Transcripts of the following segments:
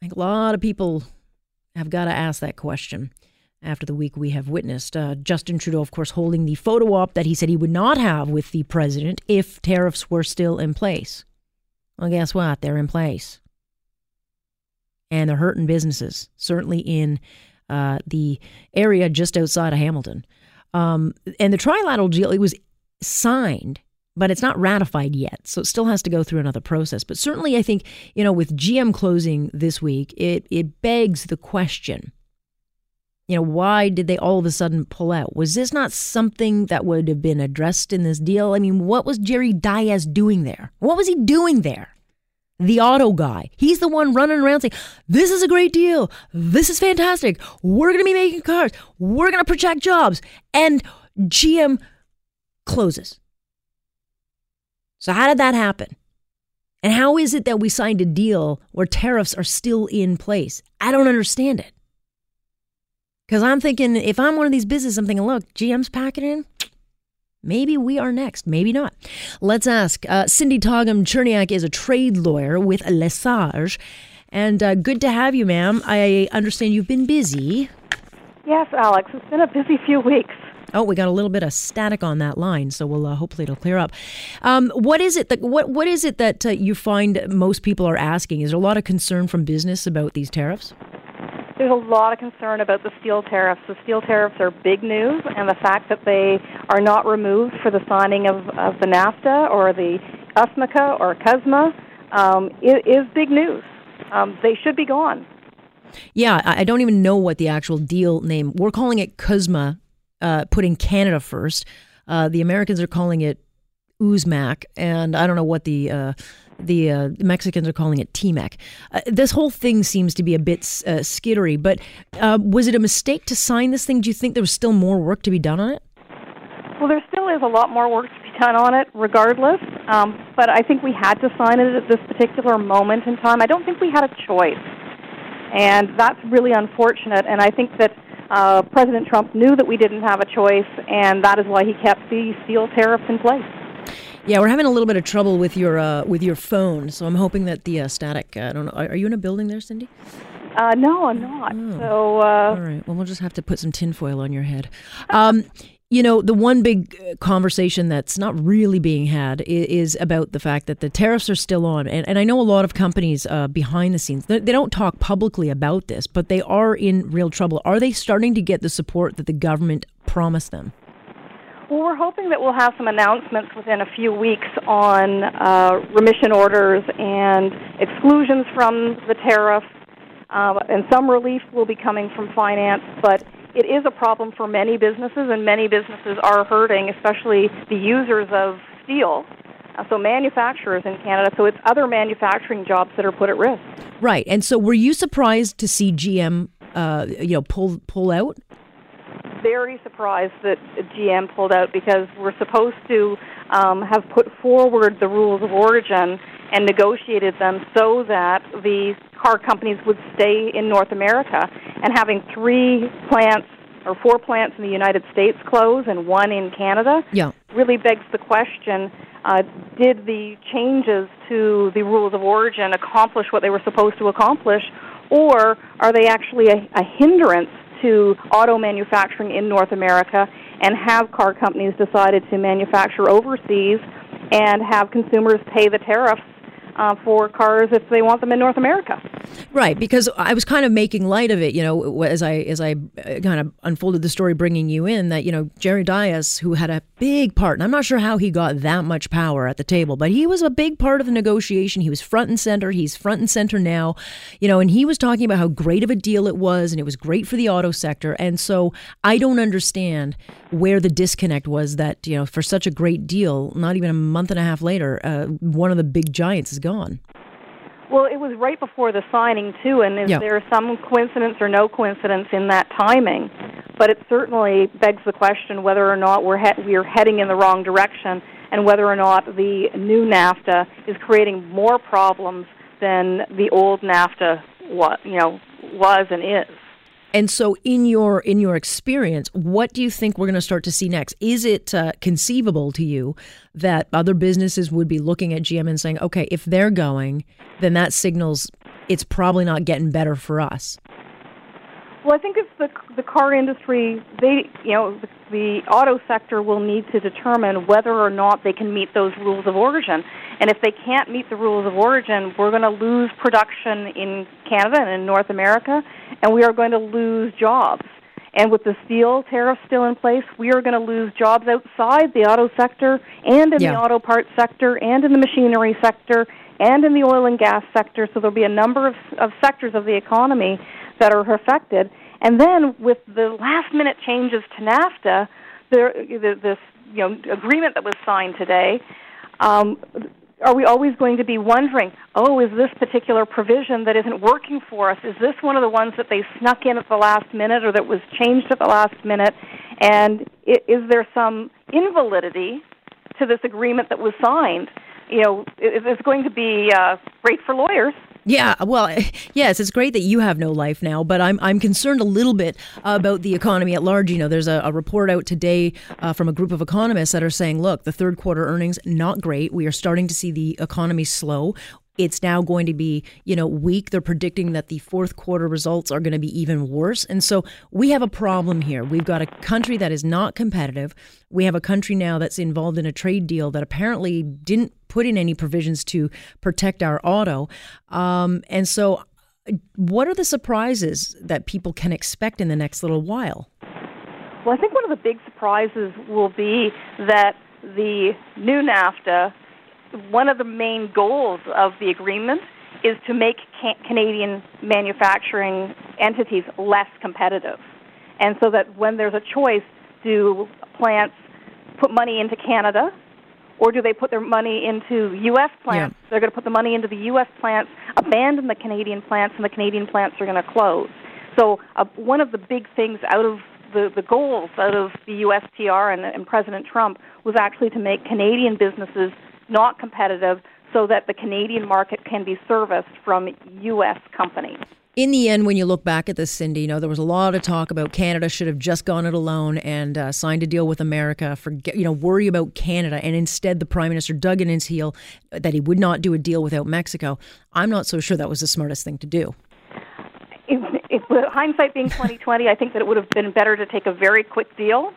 I think a lot of people have got to ask that question after the week we have witnessed. Uh, Justin Trudeau, of course, holding the photo op that he said he would not have with the president if tariffs were still in place. Well, guess what? They're in place. And they're hurting businesses, certainly in uh, the area just outside of Hamilton. Um, and the trilateral deal, it was signed but it's not ratified yet. So it still has to go through another process. But certainly, I think, you know, with GM closing this week, it, it begs the question you know, why did they all of a sudden pull out? Was this not something that would have been addressed in this deal? I mean, what was Jerry Dias doing there? What was he doing there? The auto guy. He's the one running around saying, This is a great deal. This is fantastic. We're going to be making cars. We're going to protect jobs. And GM closes. So, how did that happen? And how is it that we signed a deal where tariffs are still in place? I don't understand it. Because I'm thinking, if I'm one of these businesses, I'm thinking, look, GM's packing in. Maybe we are next. Maybe not. Let's ask. Uh, Cindy Todgham Cherniak is a trade lawyer with LexSage. And uh, good to have you, ma'am. I understand you've been busy. Yes, Alex. It's been a busy few weeks. Oh, we got a little bit of static on that line, so we'll uh, hopefully it'll clear up. Um, what is it that what what is it that uh, you find most people are asking? Is there a lot of concern from business about these tariffs? There's a lot of concern about the steel tariffs. The steel tariffs are big news, and the fact that they are not removed for the signing of, of the NAFTA or the USMCA or CUSMA um, is, is big news. Um, they should be gone. Yeah, I don't even know what the actual deal name. We're calling it CUSMA, uh, putting Canada first. Uh, the Americans are calling it USMAC, and I don't know what the uh, the uh, Mexicans are calling it TMAC. Uh, this whole thing seems to be a bit uh, skittery, but uh, was it a mistake to sign this thing? Do you think there was still more work to be done on it? Well, there still is a lot more work to be done on it, regardless. Um, but I think we had to sign it at this particular moment in time. I don't think we had a choice, and that's really unfortunate. And I think that uh, President Trump knew that we didn't have a choice, and that is why he kept the steel tariffs in place. Yeah, we're having a little bit of trouble with your uh, with your phone, so I'm hoping that the uh, static. Uh, I don't know. Are, are, you in a building there, Cindy? Uh, no, I'm not. Oh. So. Uh, All right. Well, we'll just have to put some tinfoil on your head. Um, you know, the one big uh, conversation that's not really being had is, about the fact that the tariffs are still on. And, and I know a lot of companies uh, behind the scenes, they, they, don't talk publicly about this, but they are in real trouble. Are they starting to get the support that the government promised them? Well, we're hoping that we'll have some announcements within a few weeks on uh, remission orders and exclusions from the tariff, uh, and some relief will be coming from finance. But it is a problem for many businesses, and many businesses are hurting, especially the users of steel. Uh, so manufacturers in Canada. So it's other manufacturing jobs that are put at risk. Right. And so, were you surprised to see GM, uh, you know, pull pull out? very surprised that GM pulled out because we're supposed to um, have put forward the rules of origin and negotiated them so that the car companies would stay in North America. And having three plants or four plants in the United States close and one in Canada yeah. really begs the question uh, did the changes to the rules of origin accomplish what they were supposed to accomplish, or are they actually a, a hindrance to auto manufacturing in North America and have car companies decided to manufacture overseas and have consumers pay the tariffs uh, for cars if they want them in North America. Right, because I was kind of making light of it, you know, as I as I uh, kind of unfolded the story, bringing you in that you know Jerry Dias, who had a big part, and I'm not sure how he got that much power at the table, but he was a big part of the negotiation. He was front and center. He's front and center now, you know, and he was talking about how great of a deal it was, and it was great for the auto sector. And so I don't understand where the disconnect was that you know for such a great deal, not even a month and a half later, uh, one of the big giants is gone. Well, it was right before the signing too, and is Yeah. there some coincidence or no coincidence in that timing? But it certainly begs the question whether or not we're he- we're heading in the wrong direction, and whether or not the new NAFTA is creating more problems than the old NAFTA was, you know, was and is. And so, in your in your experience, what do you think we're going to start to see next? Is it uh, conceivable to you that other businesses would be looking at GM and saying, "Okay, if they're going, then that signals it's probably not getting better for us." Well, I think it's the the car industry. They, you know, the, the auto sector will need to determine whether or not they can meet those rules of origin. And if they can't meet the rules of origin, we're going to lose production in Canada and in North America, and we are going to lose jobs. And with the steel tariff still in place, we are going to lose jobs outside the auto sector and in Yeah. the auto parts sector and in the machinery sector and in the oil and gas sector. So there'll be a number of, of sectors of the economy that are affected. And then with the last minute changes to NAFTA, there, the, this you know agreement that was signed today, um, are we always going to be wondering, oh, is this particular provision that isn't working for us? Is this one of the ones that they snuck in at the last minute or that was changed at the last minute? And is there some invalidity to this agreement that was signed? You know, it, it's going to be uh, great for lawyers. Yeah, well, yes, it's great that you have no life now, but I'm I'm concerned a little bit about the economy at large. You know, there's a, a report out today uh, from a group of economists that are saying, look, the third quarter earnings not great. We are starting to see the economy slow. It's now going to be, you know, weak. They're predicting that the fourth quarter results are going to be even worse. And so we have a problem here. We've got a country that is not competitive. We have a country now that's involved in a trade deal that apparently didn't put in any provisions to protect our auto. Um, and so, what are the surprises that people can expect in the next little while? Well, I think one of the big surprises will be that the new NAFTA, one of the main goals of the agreement is to make ca- Canadian manufacturing entities less competitive. And so that when there's a choice, do plants put money into Canada or do they put their money into U.S. plants? They're going to put the money into the U.S. plants, abandon the Canadian plants, and the Canadian plants are going to close. So uh, one of the big things out of the, the goals out of the USTR and, and President Trump was actually to make Canadian businesses not competitive so that the Canadian market can be serviced from U.S. companies. In the end, when you look back at this, Cindy, you know there was a lot of talk about Canada should have just gone it alone and uh, signed a deal with America. Forget, you know, worry about Canada, and instead the Prime Minister dug in his heel that he would not do a deal without Mexico. I'm not so sure that was the smartest thing to do. If, if hindsight being 2020, I think that it would have been better to take a very quick deal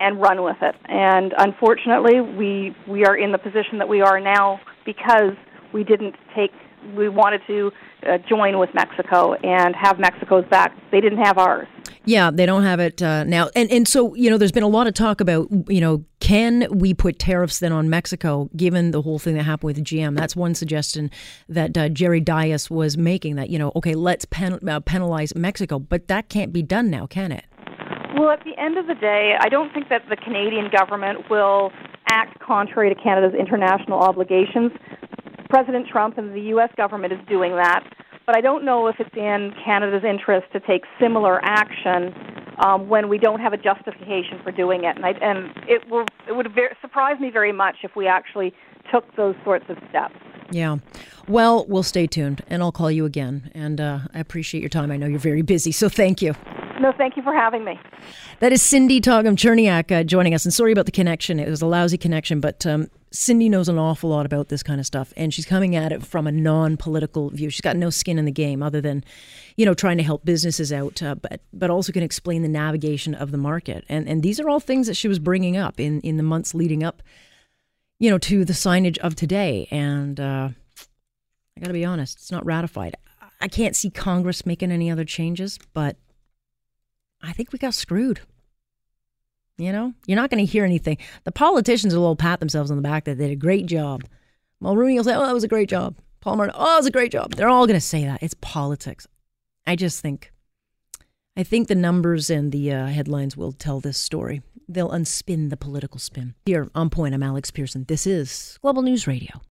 and run with it. And unfortunately, we we are in the position that we are now because we didn't take. We wanted to uh, join with Mexico and have Mexico's back. They didn't have ours. Yeah, they don't have it uh, now, and and so you know, there's been a lot of talk about you know, can we put tariffs then on Mexico, given the whole thing that happened with GM? That's one suggestion that uh, Jerry Dias was making. That you know, okay, let's pen, uh, penalize Mexico, but that can't be done now, can it? Well, at the end of the day, I don't think that the Canadian government will act contrary to Canada's international obligations. President Trump and the U.S. government is doing that, but I don't know if it's in Canada's interest to take similar action um, when we don't have a justification for doing it. And, I, and it, will, it would ver- surprise me very much if we actually took those sorts of steps. Yeah. Well, we'll stay tuned, and I'll call you again. And uh, I appreciate your time. I know you're very busy, so thank you. No, thank you for having me. That is Cindy Todgham Cherniak uh, joining us. And sorry about the connection. It was a lousy connection, but um, Cindy knows an awful lot about this kind of stuff. And she's coming at it from a non political view. She's got no skin in the game other than, you know, trying to help businesses out, uh, but, but also can explain the navigation of the market. And, and these are all things that she was bringing up in, in the months leading up, you know, to the signage of today. And uh, I got to be honest, it's not ratified. I can't see Congress making any other changes, but I think we got screwed. You know, you're not going to hear anything. The politicians will all pat themselves on the back that they did a great job. Mulroney will say, "Oh, that was a great job." Paul Martin, "Oh, that was a great job." They're all going to say that. It's politics. I just think, I think the numbers and the uh, headlines will tell this story. They'll unspin the political spin. Here on Point, I'm Alex Pierson. This is Global News Radio.